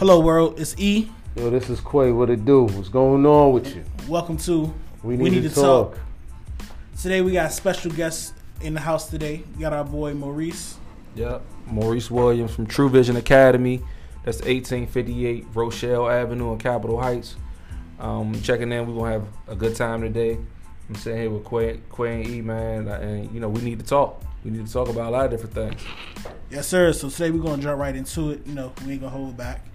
Hello, world. It's E. Yo, this is Quay. What it do? What's going on with you? Welcome to We need, to, talk. Today we got special guests in the house today. We got our boy Maurice. Yep. Maurice Williams from True Vision Academy. That's 1858 Rochelle Avenue in Capitol Heights. Um, checking in. We're going to have a good time today. I'm sitting here with Quay, Quay and E, man. And, you know, we need to talk. We need to talk about a lot of different things. Yes, sir. So today we're gonna jump right into it. You know, we ain't gonna hold back.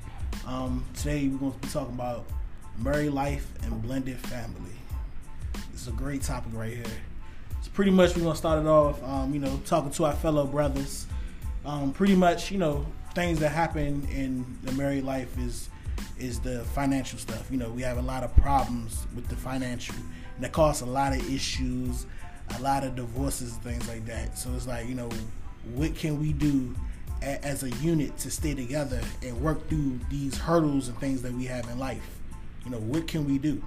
Um, today we're gonna be talking about married life and blended family. It's a great topic right here. It's pretty much we're gonna start it off. Um, you know, talking to our fellow brothers. Um, pretty much, you know, things that happen in the married life is is the financial stuff. You know, we have a lot of problems with the financial, and that causes a lot of issues, a lot of divorces things like that. So it's like, you know, what can we do as a unit to stay together and work through these hurdles and things that we have in life? You know, what can we do?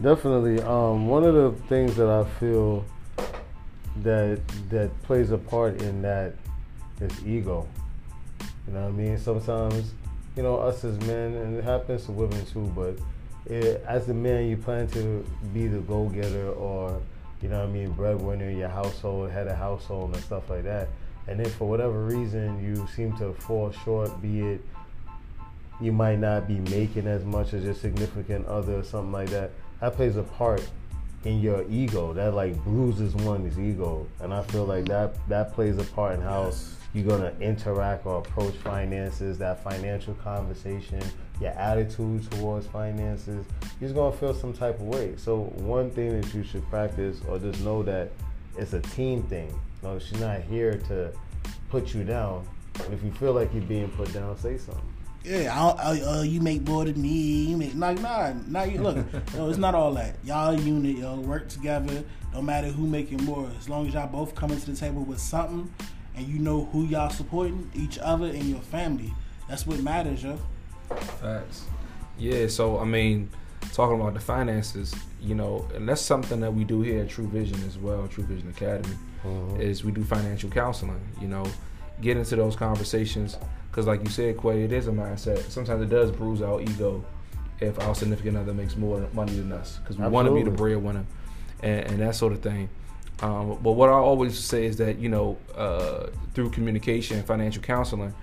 Definitely. Um, one of the things that I feel that that plays a part in that is ego. You know what I mean? Sometimes, you know, us as men, and it happens to women too, but it, as a man, you plan to be the go-getter or, you know what I mean, breadwinner in your household, head of household and stuff like that. And then for whatever reason, you seem to fall short, be it you might not be making as much as your significant other or something like that. That plays a part in your ego. That like bruises one's ego, and I feel like that that plays a part in how you're gonna interact or approach finances. That financial conversation, your attitude towards finances, you're just gonna feel some type of way. So one thing that you should practice, or just know that it's a team thing. No, she's not here to put you down. And if you feel like you're being put down, say something. Yeah, I, I, uh, you make more than me. You make like nah, nah. You, look, yo, it's not all that. Y'all a unit, yo, work together. No matter who making more, as long as y'all both coming to the table with something, and you know who y'all supporting, each other and your family. That's what matters, yo. Facts. Yeah, so I mean, talking about the finances, you know, and that's something that we do here at True Vision as well, True Vision Academy, is we do financial counseling. You know, get into those conversations because, like you said, Quay, it is a mindset. Sometimes it does bruise our ego if our significant other makes more money than us because we want to be the breadwinner and, and that sort of thing. Um, but what I always say is that you know, uh, through communication and financial counseling,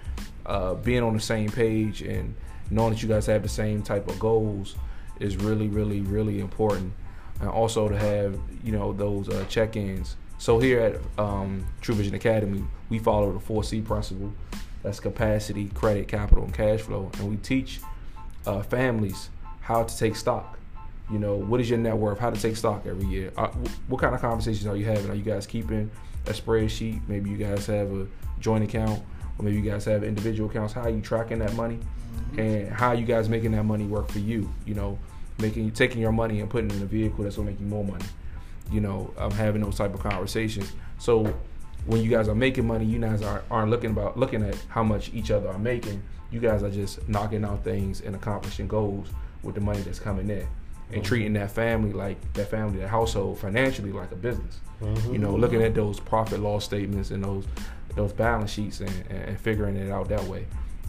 uh, being on the same page and knowing that you guys have the same type of goals is really, really, really important. And also to have you know those uh, check-ins. So here at um, True Vision Academy, we follow the four C principle. That's capacity, credit, capital, and cash flow, and we teach uh, families how to take stock. You know, what is your net worth? How to take stock every year? Uh, what kind of conversations are you having? Are you guys keeping a spreadsheet? Maybe you guys have a joint account, or maybe you guys have individual accounts. How are you tracking that money, and how are you guys making that money work for you? You know, making taking your money and putting it in a vehicle that's gonna make you more money. You know, um, having those type of conversations. So when you guys are making money, you guys are, aren't looking about looking at how much each other are making. You guys are just knocking out things and accomplishing goals with the money that's coming in, and treating that family like that family, that household financially like a business. You know, looking at those profit loss statements and those those balance sheets and, and figuring it out that way.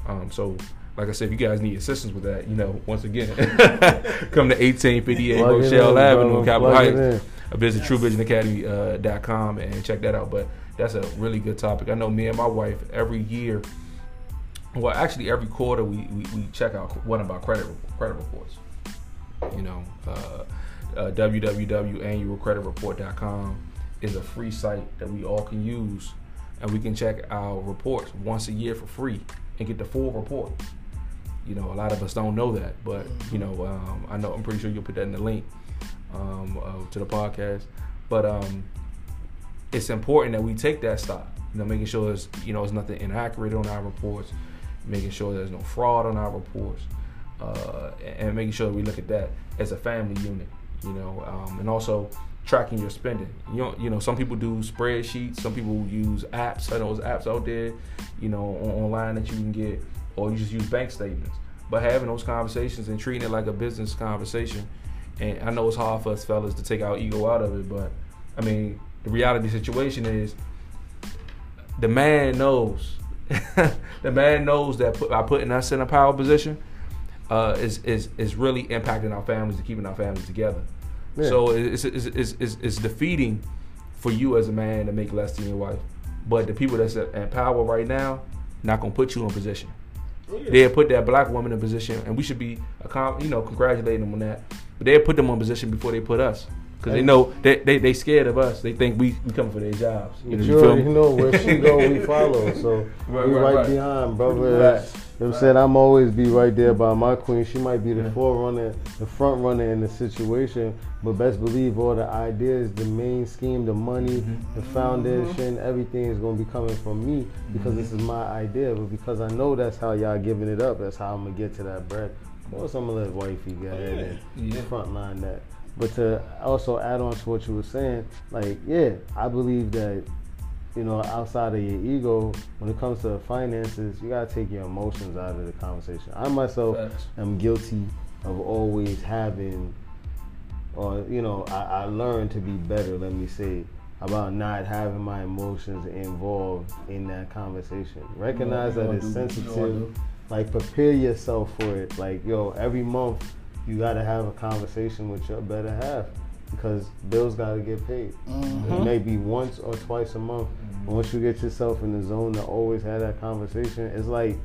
Um, so. Like I said, if you guys need assistance with that, you know, once again, come to 1858 Rochelle Avenue, bro. Capitol Heights. Uh, visit truevisionacademy.com and check that out. But that's a really good topic. I know me and my wife every year, well, actually every quarter we, we, we check out one of our credit credit reports. You know, uh, uh, www.annualcreditreport.com is a free site that we all can use, and we can check our reports once a year for free and get the full report. You know, a lot of us don't know that, but you know, um, I know I'm pretty sure you'll put that in the link um, uh, to the podcast. But um, it's important that we take that stock. You know, making sure there's you know there's nothing inaccurate on our reports, making sure there's no fraud on our reports, uh, and making sure we look at that as a family unit. You know, um, and also tracking your spending. You know, you know, some people do spreadsheets, some people use apps. I know there's apps out there, you know, on, online that you can get, or you just use bank statements. But having those conversations and treating it like a business conversation, and I know it's hard for us fellas to take our ego out of it, but I mean, the reality situation is the man knows the man knows that put, by putting us in a power position uh, is is is really impacting our families and keeping our families together. Yeah. So it's, it's, it's, it's, it's defeating for you as a man to make less than your wife. But the people that's in power right now not gonna put you in position. They'll put that black woman in position, and we should be, you know, congratulating them on that. But they'll put them on position before they put us, because they know they, they they scared of us. They think we we coming for their jobs. You know, you you already know where she go, we follow. So Right, we right, right, behind, brother. Right. You know what I'm saying? I'm always be right there by my queen. She might be the Yeah. forerunner, the front runner in the situation, but best believe all the ideas, the main scheme, the money, Mm-hmm. the foundation, everything is gonna be coming from me because this is my idea. But because I know that's how y'all giving it up, that's how I'm gonna get to that bread. Of course, I'm gonna let wifey go ahead and Yeah. front line that. But to also add on to what you were saying, like, yeah, I believe that you know, outside of your ego, when it comes to finances, you gotta take your emotions out of the conversation. I myself Facts. am guilty of always having, or you know, I, I learned to be better. Let me say about not having my emotions involved in that conversation. Recognize You that it's do- you sensitive. do. Like prepare yourself for it. Like yo, every month you gotta have a conversation with your better half because bills gotta get paid. It may be once or twice a month. But once you get yourself in the zone to always have that conversation, it's like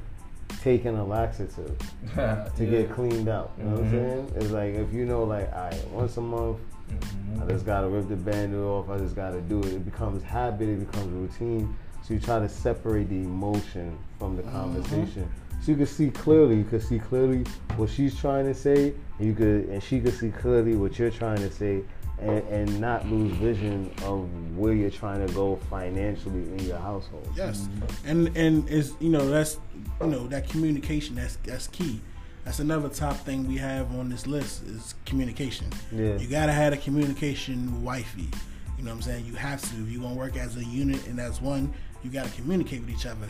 taking a laxative to get cleaned out. You know what I'm Mhm. saying? It's like if you know, like, all right, once a month, Mm-hmm. I just gotta rip the band off. I just gotta do it. It becomes habit. It becomes routine. So you try to separate the emotion from the conversation. So you can see clearly. You can see clearly what she's trying to say, and you could, and she could see clearly what you're trying to say, and, and not lose vision of where you're trying to go financially in your household. Yes, and and is you know that's you know that communication that's that's key. That's another top thing we have on this list is communication. Yeah. You gotta have a communication wifey. You know what I'm saying? You have to. If you're gonna work as a unit and as one, you gotta communicate with each other.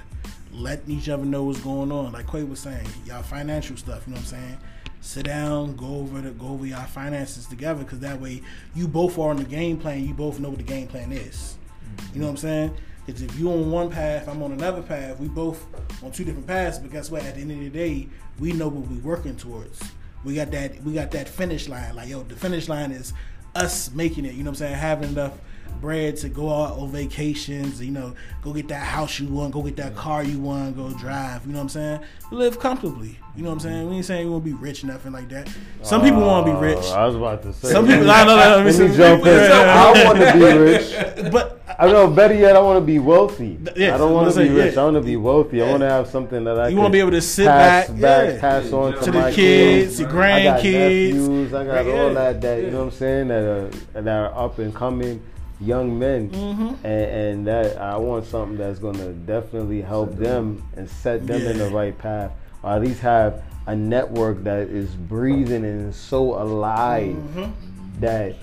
Let each other know what's going on. Like Quay was saying, y'all financial stuff, you know what I'm saying? Sit down, go over the go over y'all finances together, because that way you both are on the game plan. You both know what the game plan is. You know what I'm saying? Because if you on one path, I'm on another path. We both on two different paths. But guess what? At the end of the day, we know what we're working towards. We got that. We got that finish line. Like yo, the finish line is us making it. You know what I'm saying? Having enough bread to go out on vacations. You know, go get that house you want. Go get that car you want. Go drive. You know what I'm saying? Live comfortably. You know what I'm saying? We ain't saying we want to be rich, nothing like that. Some people want to be rich. Uh, I was about to say. Some people. I know. Let me Let me see. jump in. I want to be rich. But I know. Better yet, I want to be wealthy. Yes, I don't want to be rich. yeah. I want to be wealthy. I want to have something that I. You want wanna be able to sit pass back, back, yeah. pass on to, to the my kids, your I got grandkids. nephews. I got all that. That you know what I'm saying. That are that are up and coming young men, Mhm. and, and that I want something that's gonna definitely help them and set them in the right path, or at least have a network that is breathing and so alive Mhm. that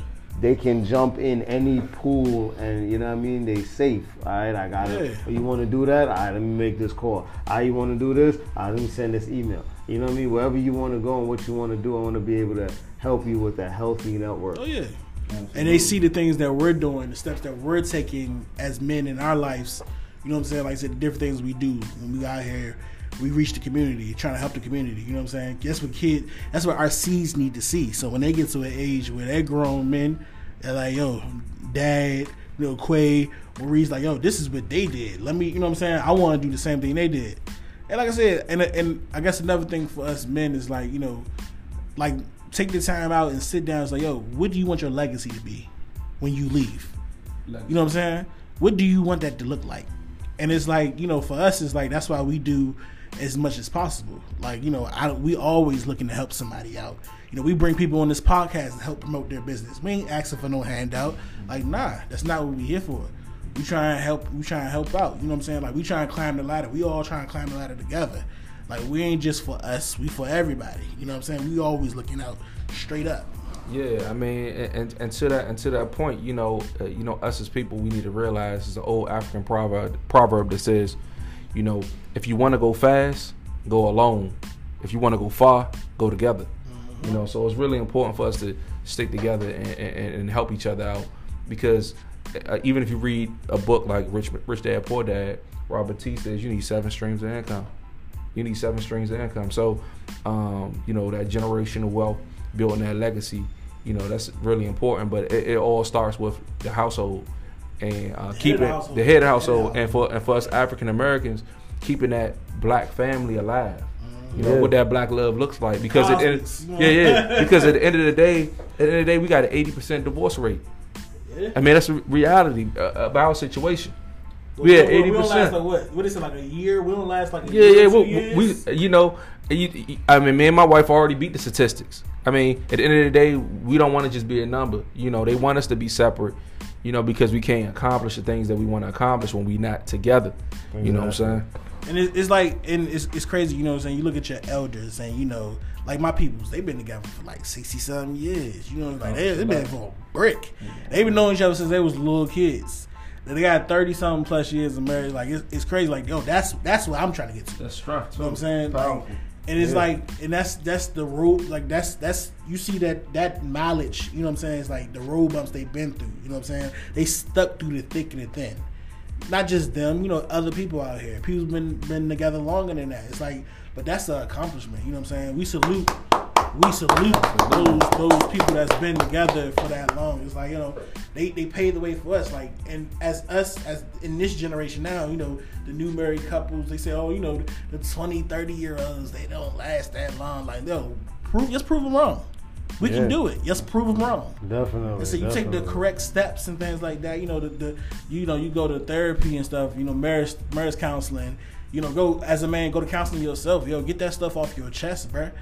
they can jump in any pool and you know what I mean they safe. All right, I got it. Yeah. You want to do that? All right, let me make this call. All right, you want to do this? All right, let me send this email. You know what I mean? Wherever you want to go and what you want to do, I want to be able to help you with a healthy network. Oh yeah. And they see the things that we're doing, the steps that we're taking as men in our lives. You know what I'm saying? Like I said, the different things we do when we out here, we reach the community, trying to help the community. You know what I'm saying? That's what kid. That's what our seeds need to see. So when they get to an age where they're grown men, they're like, yo, dad, you know, Quay, Maurice, like, yo, this is what they did. Let me, you know what I'm saying? I want to do the same thing they did. And like I said, and and I guess another thing for us men is like, you know, like take the time out and sit down. It's like, yo, what do you want your legacy to be when you leave? You know what I'm saying? What do you want that to look like? And it's like, you know, for us, it's like that's why we do as much as possible. Like, you know, I we always looking to help somebody out. You know, we bring people on this podcast to help promote their business. We ain't asking for no handout. Like, nah, that's not what we here for. We try and help. We try and help out. You know what I'm saying? Like, we try and climb the ladder. We all try and climb the ladder together. Like, we ain't just for us. We for everybody. You know what I'm saying? We always looking out straight up. Yeah, I mean, and, and, to that and to that point, you know, uh, you know, us as people, we need to realize it's an old African proverb proverb that says, you know, if you want to go fast, go alone. If you want to go far, go together. You know, so it's really important for us to stick together and, and, and help each other out because uh, even if you read a book like Rich Rich Dad Poor Dad, Robert T says you need seven streams of income. You need seven streams of income. So, um, you know, that generational wealth, building that legacy, you know, that's really important. But it, it all starts with the household and uh, keeping the household. the head of the Head of household, and for and for us African Americans, keeping that black family alive. You know Yeah. what that black love looks like because at the end, Cosmics. yeah, yeah. Because at the end of the day, at the end of the day, we got an eighty percent divorce rate. Yeah. I mean, that's a reality uh, of our situation. Well, We had we- we last 80%. like what? What is it like a year? We don't last like a Yeah, year, yeah. two We, years? we, you know, you, you- I mean, me and my wife already beat the statistics. I mean, at the end of the day, we don't want to just be a number. You know, they want us to be separate. You know, because we can't accomplish the things that we want to accomplish when we're not together. You know what I'm saying? And it, it's like, and it's, it's crazy, you know what I'm saying? You look at your elders and, you know, like my peoples, they've been together for like 60 something years. You know, like oh, they, they've been for a brick. They've been knowing each other since they was little kids. They got 30 something plus years of marriage. Like, it's, it's crazy. Like, yo, that's that's what I'm trying to get to. That's strength. You know what I'm saying? Like, Powerful. and it's Yeah. like, and that's that's the road. Like that's that's you see that that mileage. You know what I'm saying? It's like the road bumps they've been through. You know what I'm saying? They stuck through the thick and the thin. Not just them. You know, other people out here. People's been been together longer than that. It's like, but that's an accomplishment. You know what I'm saying? We salute. We salute those those people that's been together for that long. It's like you know, they they paved the way for us. Like and as us as in this generation now, you know, the new married couples, they say, oh, you know, the 20, 30 year olds, they don't last that long. Like no, prove just prove them wrong. We can do it. Just prove them wrong. Definitely. And so you take the correct steps and things like that. You know, the, the you know you go to therapy and stuff. You know, marriage marriage counseling. You know, go as a man, go to counseling yourself. Yo, get that stuff off your chest, bruh.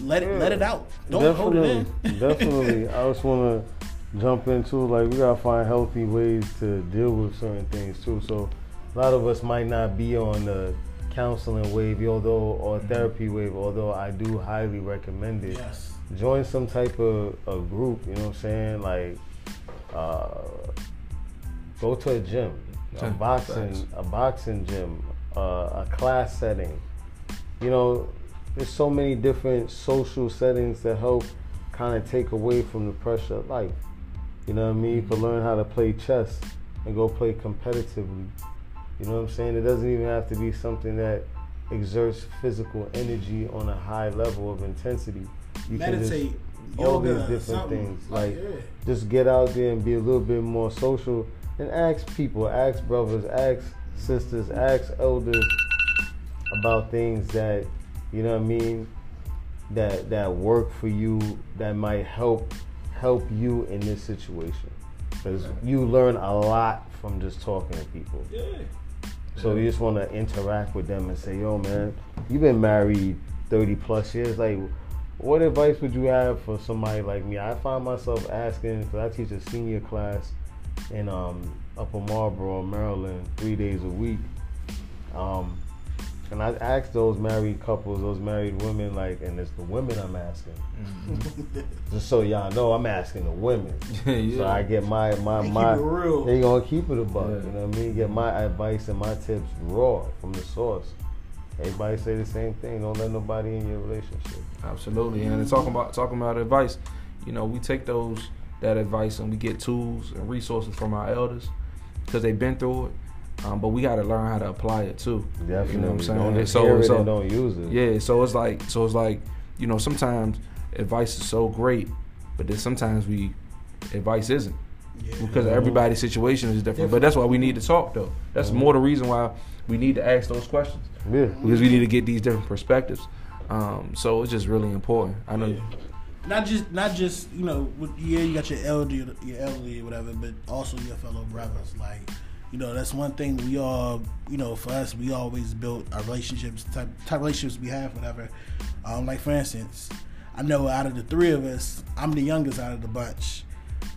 Let it let it out. Don't hold it in. definitely. I just want to jump into like we gotta find healthy ways to deal with certain things too. So a lot of us might not be on the counseling wave, although or therapy wave. Although I do highly recommend it. yes. Join some type of a group. You know what I'm saying? Like uh, go to a gym, a boxing, a boxing gym, uh, a class setting. You know, there's so many different social settings that help kind of take away from the pressure of life. You know what I mean? You can learn how to play chess and go play competitively. You know what I'm saying? It doesn't even have to be something that exerts physical energy on a high level of intensity. You Meditate, can just all these different things. Like yeah. just get out there and be a little bit more social and ask people, ask brothers, ask sisters, ask elders about things that you know what I mean that that work for you that might help help you in this situation because you learn a lot from just talking to people. yeah. So you just want to interact with them and say, "Yo, man, you've been married 30 plus years. Like, what advice would you have for somebody like me?" I find myself asking because I teach a senior class in um, Upper Marlboro, Maryland, three days a week. Um, and I ask those married couples, those married women, like, and it's the women I'm asking. Mm-hmm. Just so y'all know, I'm asking the women. Yeah. So I get my my They keep my it real. they gonna keep it a buck. Yeah. You know what I mean? Get my advice and my tips raw from the source. Everybody say the same thing. Don't let nobody in your relationship. Absolutely, and talking about talking about advice, you know, we take those that advice and we get tools and resources from our elders because they've been through it. Um, but we got to learn how to apply it too. Definitely. You know what I'm saying? Don't And so- hear it so- and don't use it. Yeah, so it's like so it's like you know sometimes advice is so great, but then sometimes we advice isn't Yeah. because everybody's situation is different. But that's why we need to talk though. That's more the reason why we need to ask those questions Yeah. because we need to get these different perspectives. Um, so it's just really important. I know. Yeah. Not just not just you know yeah you got your elder your elderly or whatever, but also your fellow brothers. Like you know that's one thing we all you know for us we always built our relationships type type relationships we have whatever. Um, like for instance, I know out of the three of us, I'm the youngest out of the bunch,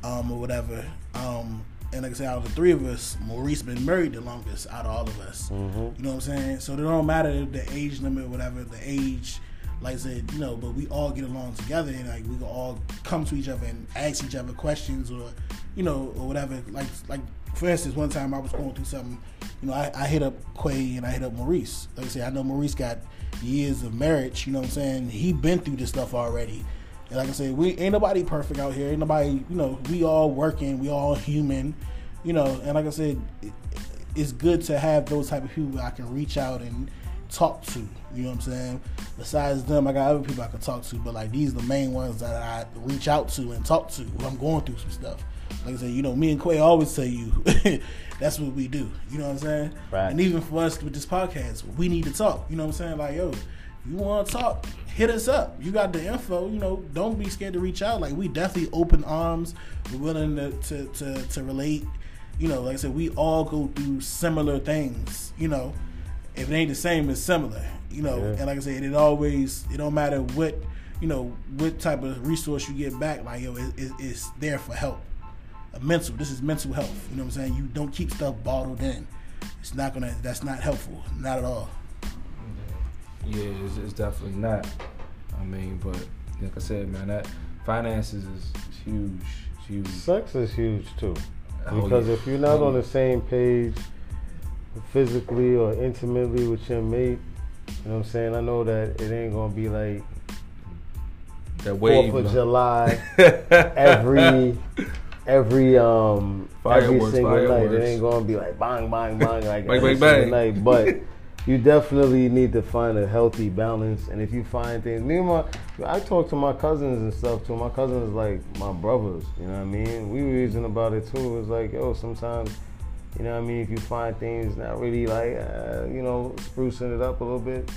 um, or whatever. Um, and like I said, out of the three of us, Maurice been married the longest out of all of us. Mm-hmm. You know what I'm saying? So it don't matter the age limit, or whatever the age. Like I said, you know, but we all get along together, and like we can all come to each other and ask each other questions, or you know, or whatever. Like, like for instance, one time I was going through something. You know, I, I hit up Quay and I hit up Maurice. Like I said, I know Maurice got years of marriage. You know what I'm saying? He been through this stuff already. And like I said, we ain't nobody perfect out here. Ain't nobody, you know, we all working, we all human, you know. And like I said, it, it's good to have those type of people I can reach out and talk to. You know what I'm saying? Besides them, I got other people I can talk to, but like these are the main ones that I reach out to and talk to when I'm going through some stuff. Like I said, you know, me and Quay always tell you that's what we do. You know what I'm saying? Right. And even for us with this podcast, we need to talk. You know what I'm saying? Like, yo, you want to talk, hit us up. You got the info. You know, don't be scared to reach out. Like, we definitely open arms. We're willing to to, to, to relate. You know, like I said, we all go through similar things. You know, if it ain't the same, it's similar. You know, Yeah. and like I said, it always it don't matter what you know what type of resource you get back. Like yo, it, it, it's there for help. A mental. This is mental health. You know what I'm saying? You don't keep stuff bottled in. It's not gonna. That's not helpful. Not at all. Yeah, it's, it's definitely not. I mean, but like I said, man, that finances is, is huge. It's huge. Sex is huge too. Oh, Because yeah. if you're not oh, on the same page physically or intimately with your mate, you know what I'm saying? I know that it ain't gonna be like that wave, Fourth of. July every every um every Fireworks, single night. It ain't gonna be like bang bang bang like Bang, every bang, single bang. night. But you definitely need to find a healthy balance. And if you find things, me and my, I talk to my cousins and stuff too. My cousins like my brothers. You know what I mean? We were reason about it too. It's like yo, sometimes. You know what I mean? If you find things not really like, uh, you know, sprucing it up a little bit,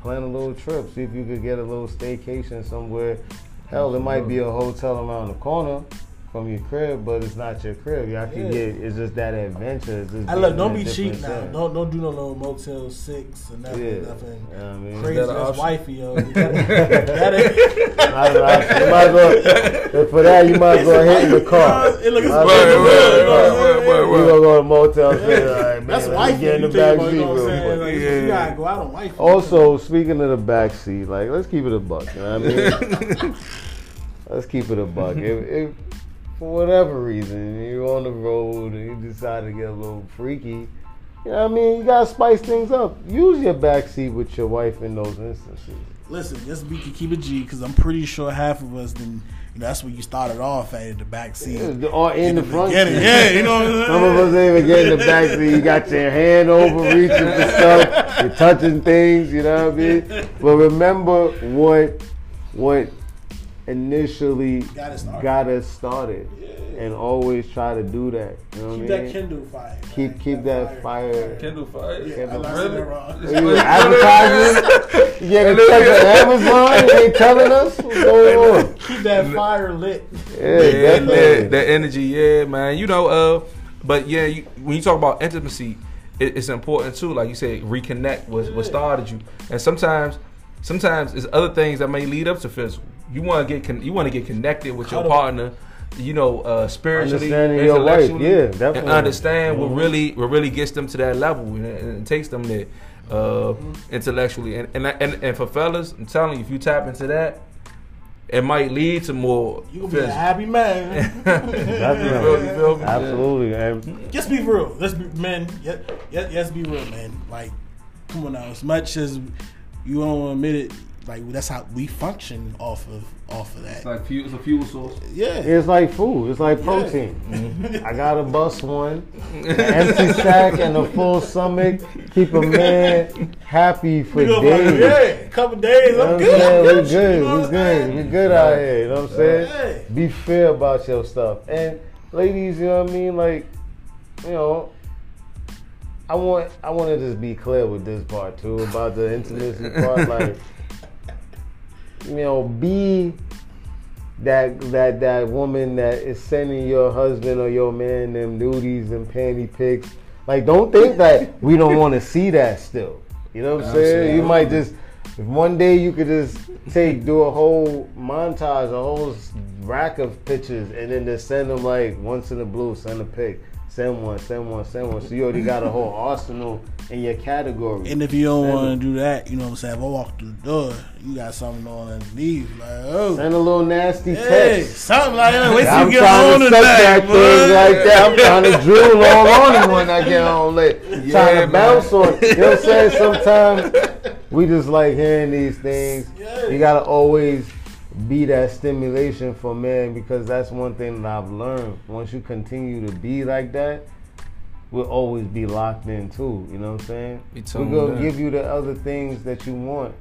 plan a little trip. See if you could get a little staycation somewhere. Hell, it might be a hotel around the corner from your crib, but it's not your crib. Y'all can Yeah. get, it's just that adventure. It's just I look. Don't be cheap different now. sense. Don't don't do no little Motel Six or nothing. Yeah. Nothing You know what I mean? crazy. Is that an That's wifey, yo. You gotta, you gotta, I don't know, you might as well, for that, you might as well hit in the car. It look- it's Might as word, well word, hit in the car. word, word, You gonna go to motel, say, all right, that's let wifey. get in the back seat you know what I'm real quick. You gotta go out on wifey. Also, speaking of the back seat, like let's keep it a buck. You know what I mean? let's keep it a buck. If, if for whatever reason you're on the road and you decide to get a little freaky, you know what I mean? You gotta spice things up. Use your back seat with your wife in those instances. Listen, just be keep it G because I'm pretty sure half of us then you know that's where you started off at in the back seat. Or in the front Get it? seat. Yeah, you know what I'm saying? Some of us ain't even get in the back seat. You got your hand over reaching for stuff. You're touching things. You know what I mean? But remember what what initially Got it started. got us started, and always try to do that. You know what Keep I that? Kindle fire. Keep man. keep that fire. Kindle Fire. Yeah, Kindle. I said that wrong. You advertising? You getting a check from Amazon? You ain't telling us what's going on? Keep that fire lit. Yeah, Yeah, that, that energy, yeah, man. You know, uh, but yeah, you, when you talk about intimacy, it, it's important too. Like you said, reconnect with what started you, and sometimes, sometimes it's other things that may lead up to physical. You want to get con- you want to get connected with your partner, you know, uh, spiritually, Understanding your wife, intellectually, yeah, and understand what Mhm. really what really gets them to that level, and and takes them there uh, intellectually. And and, and and for fellas, I'm telling you, if you tap into that, it might lead to more. You gonna be a happy man. You feel- you feel me? Absolutely. And Just be real. Let's be men. Yes, yes, yes, be real, man. Like, come on now. As much as you don't admit it, like that's how we function off of off of that. It's like fuel, it's a fuel source. yeah. It's like food. It's like protein. I got a bus one. An empty sack and a full stomach keep a man happy for We go days. yeah, couple days. You I'm what I'm good. saying? We good. good. You know We what good. We good out here. You know what I'm saying? Hey. Be fair about your stuff. And ladies, you know what I mean? Like, you know, I want I want to just be clear with this part too about the intimacy part. Like, you know, be that that that woman that is sending your husband or your man them nudies and panty pics. Like, don't think that we don't want to see that still. You know what I'm saying? You might just if one day you could just take do a whole montage, a whole rack of pictures, and then just send them like once in a blue, send a pic, send one, send one, send one. So you already got a whole arsenal in your category. And if you don't want to do that, you know what I'm saying? If I walk through the door, you got something on underneath. Like, oh. Send a little nasty Hey, text. something like that. Wait till I'm you get trying on to in suck that, that thing like that. I'm trying to drool all on it when I get home late. trying man. to bounce on it. You know what I'm saying? Sometimes we just like hearing these things. Yeah. You gotta always be that stimulation for men because that's one thing that I've learned. Once you continue to be like that, we'll always be locked in too. You know what I'm saying? We're gonna that. give you the other things that you want.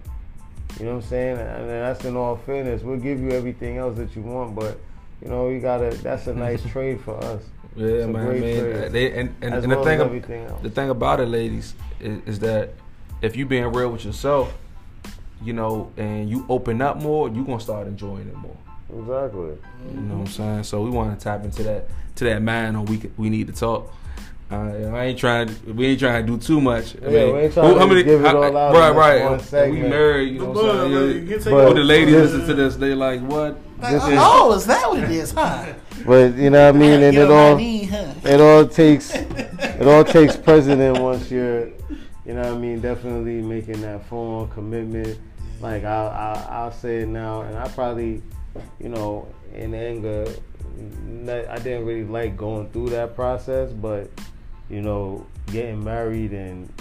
You know what I'm saying? And that's in all fairness. We'll give you everything else that you want, but you know, you gotta. That's a nice trade for us. Yeah, man. I great mean, trade. they, and and, and well the thing as ab- everything else. the thing about it, ladies, is, is that if you being real with yourself, you know, and you open up more, you gonna start enjoying it more. Exactly. You know what I'm saying? So we want to tap into that to that mind on we we need to talk. Uh, I ain't trying. We ain't trying to do too much. I Yeah, we ain't trying to give it all out in Right, right. one And we married. You know what I'm saying? but, Yeah. you can take But- the ladies This- listen to this, they like, what? Like, This is- oh, is that what it is, huh? But you know what I mean, and Get it all knee, huh? it all takes it all takes precedent once you're, you know what I mean, definitely making that formal commitment. Like I'll, I'll I'll say it now, and I probably, you know, in anger, I didn't really like going through that process, but you know, getting married and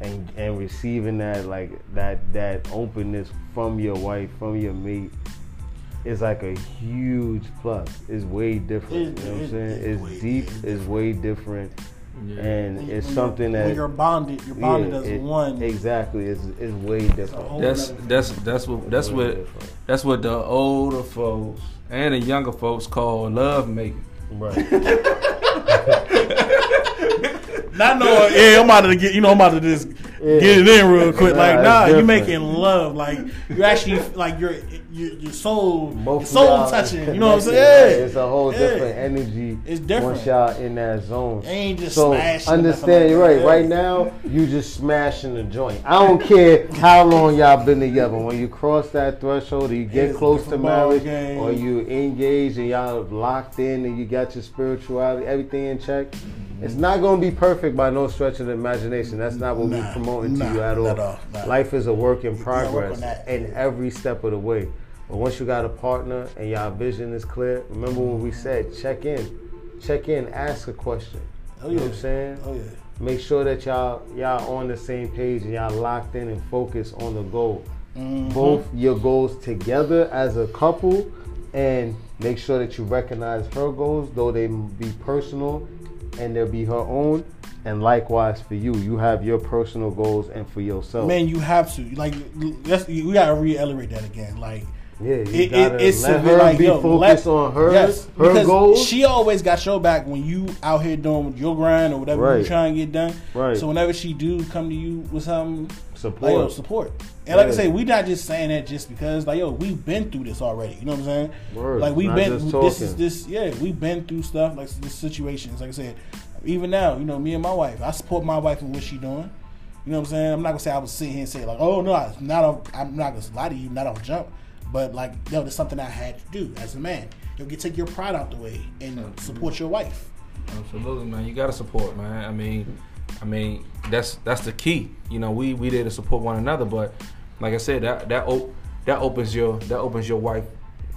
and and receiving that like that that openness from your wife, from your mate, is like a huge plus. It's way different. It- you know what I'm saying? it's It's way deep. different. It's way different, Yeah. and When- it's when something you're, that when you're bonded, you're bonded yeah, as it- one. Exactly. It's it's way different. whole That's that's that's what that's what different. that's what the older folks and the younger folks call love making. Right. Not knowing, yeah, I'm about to get, you know, I'm out to just Yeah. get it in real quick. Nah, like, nah, you different. making love. Like, you actually, like, your your, your soul, Both your soul touching. You know what I'm saying? Yeah. It's a whole Yeah. different energy. It's different. once y'all in that zone. It ain't just so smashing. understand, you're right. Right now, you just smashing the joint. I don't care how long y'all been together. When you cross that threshold, or you get It's close to marriage, game. or you engaged and y'all locked in, and you got your spirituality, everything in check. It's not gonna be perfect by no stretch of the imagination. That's not what we're promoting nah, to you at all. at all, nah. Life is a work in progress in every step of the way. But once you got a partner and y'all vision is clear, remember what we said check in, check in, ask a question. Oh, You know yeah. what I'm saying? Oh, yeah. Make sure that y'all y'all on the same page and y'all locked in and focused on the goal. Mm-hmm. Both your goals together as a couple, and make sure that you recognize her goals, though they be personal, and they'll be her own. And likewise for you, you have your personal goals and for yourself. Man, you have to. Like, let's, we gotta reiterate that again. Like, yeah, you it, gotta it, it's let her like, be yo, focused let- on her yes, her because goals. She always got your back when you out here doing your grind or whatever Right. you trying to get done. Right. So whenever she do come to you with something, support. like yo, support. And like I say, we not just saying that just because, like yo, we've been through this already. You know what I'm saying? Word. Like we've Not been. This is this. Yeah, we've been through stuff like this situations. Like I said, even now, you know, me and my wife, I support my wife in what she doing. You know what I'm saying? I'm not gonna say I was sitting here and say like, oh no, I'm not. Off, I'm not gonna lie to you, not off jump. But like, yo, that's something I had to do as a man. You get take your pride out the way and support your wife. Absolutely, man. You gotta support, man. I mean, I mean that's that's the key. You know, we we there to support one another, but like I said, that that op- that opens your that opens your wife.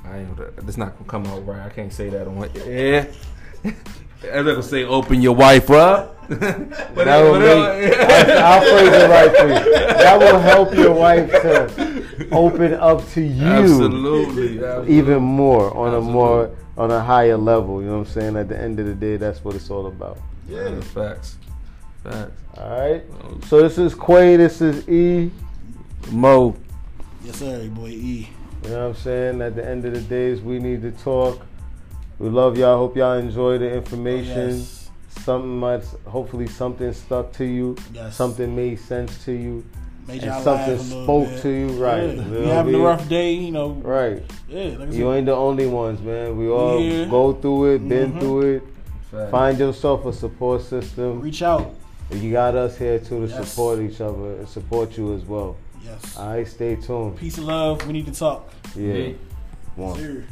I ain't, that's not gonna come out right. I can't say that on what yeah. I'm not gonna say open your wife up. but That will make, I'll, I'll phrase it right for you. That will help your wife to open up to you absolutely, absolutely. even more on a more on a higher level. You know what I'm saying? At the end of the day, that's what it's all about. Yeah, facts, facts. All right. So this is Quay. This is E. Mo, Yes, sir, boy E. You know what I'm saying? At the end of the days, we need to talk. We love y'all. Hope y'all enjoy the information. Yes. Something might, hopefully, something stuck to you. Yes. Something made sense to you. Made And y'all something laugh a spoke bit. to you, right, Yeah. You little having a rough day, you know. Right. Yeah, like You ain't the only ones, man. We all Yeah. go through it, been Mhm. through it. facts. Find yourself a support system. reach out. You got us here too to Yes. support each other and support you as well. Yes. All right, stay tuned. Peace and love. We need to talk. Yeah. Yeah. One. Sir.